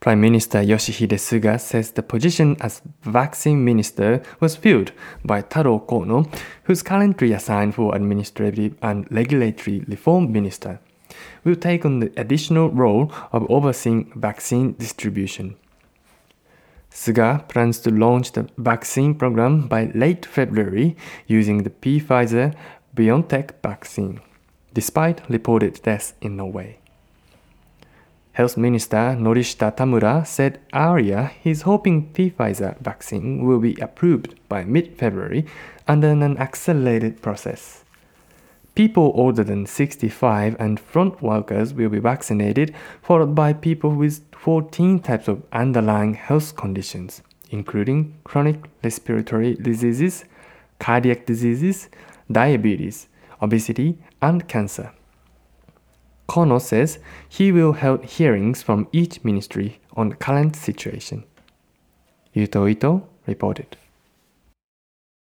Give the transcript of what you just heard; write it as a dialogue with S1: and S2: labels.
S1: Prime Minister Yoshihide Suga says the position as vaccine minister was filled by Taro Kono, who's currently assigned for administrative and regulatory reform minister, will take on the additional role of overseeing vaccine distribution. Suga plans to launch the vaccine program by late February using the Pfizer BioNTech vaccine, despite reported deaths in Norway. Health Minister Norihisa Tamura said earlier he's hoping Pfizer vaccine will be approved by mid-February under an accelerated process. People older than 65 and front workers will be vaccinated, followed by people with 14 types of underlying health conditions, including chronic respiratory diseases, cardiac diseases, diabetes, obesity, and cancer. Kono says he will hold hearings from each ministry on the current situation. Yuto Ito reported.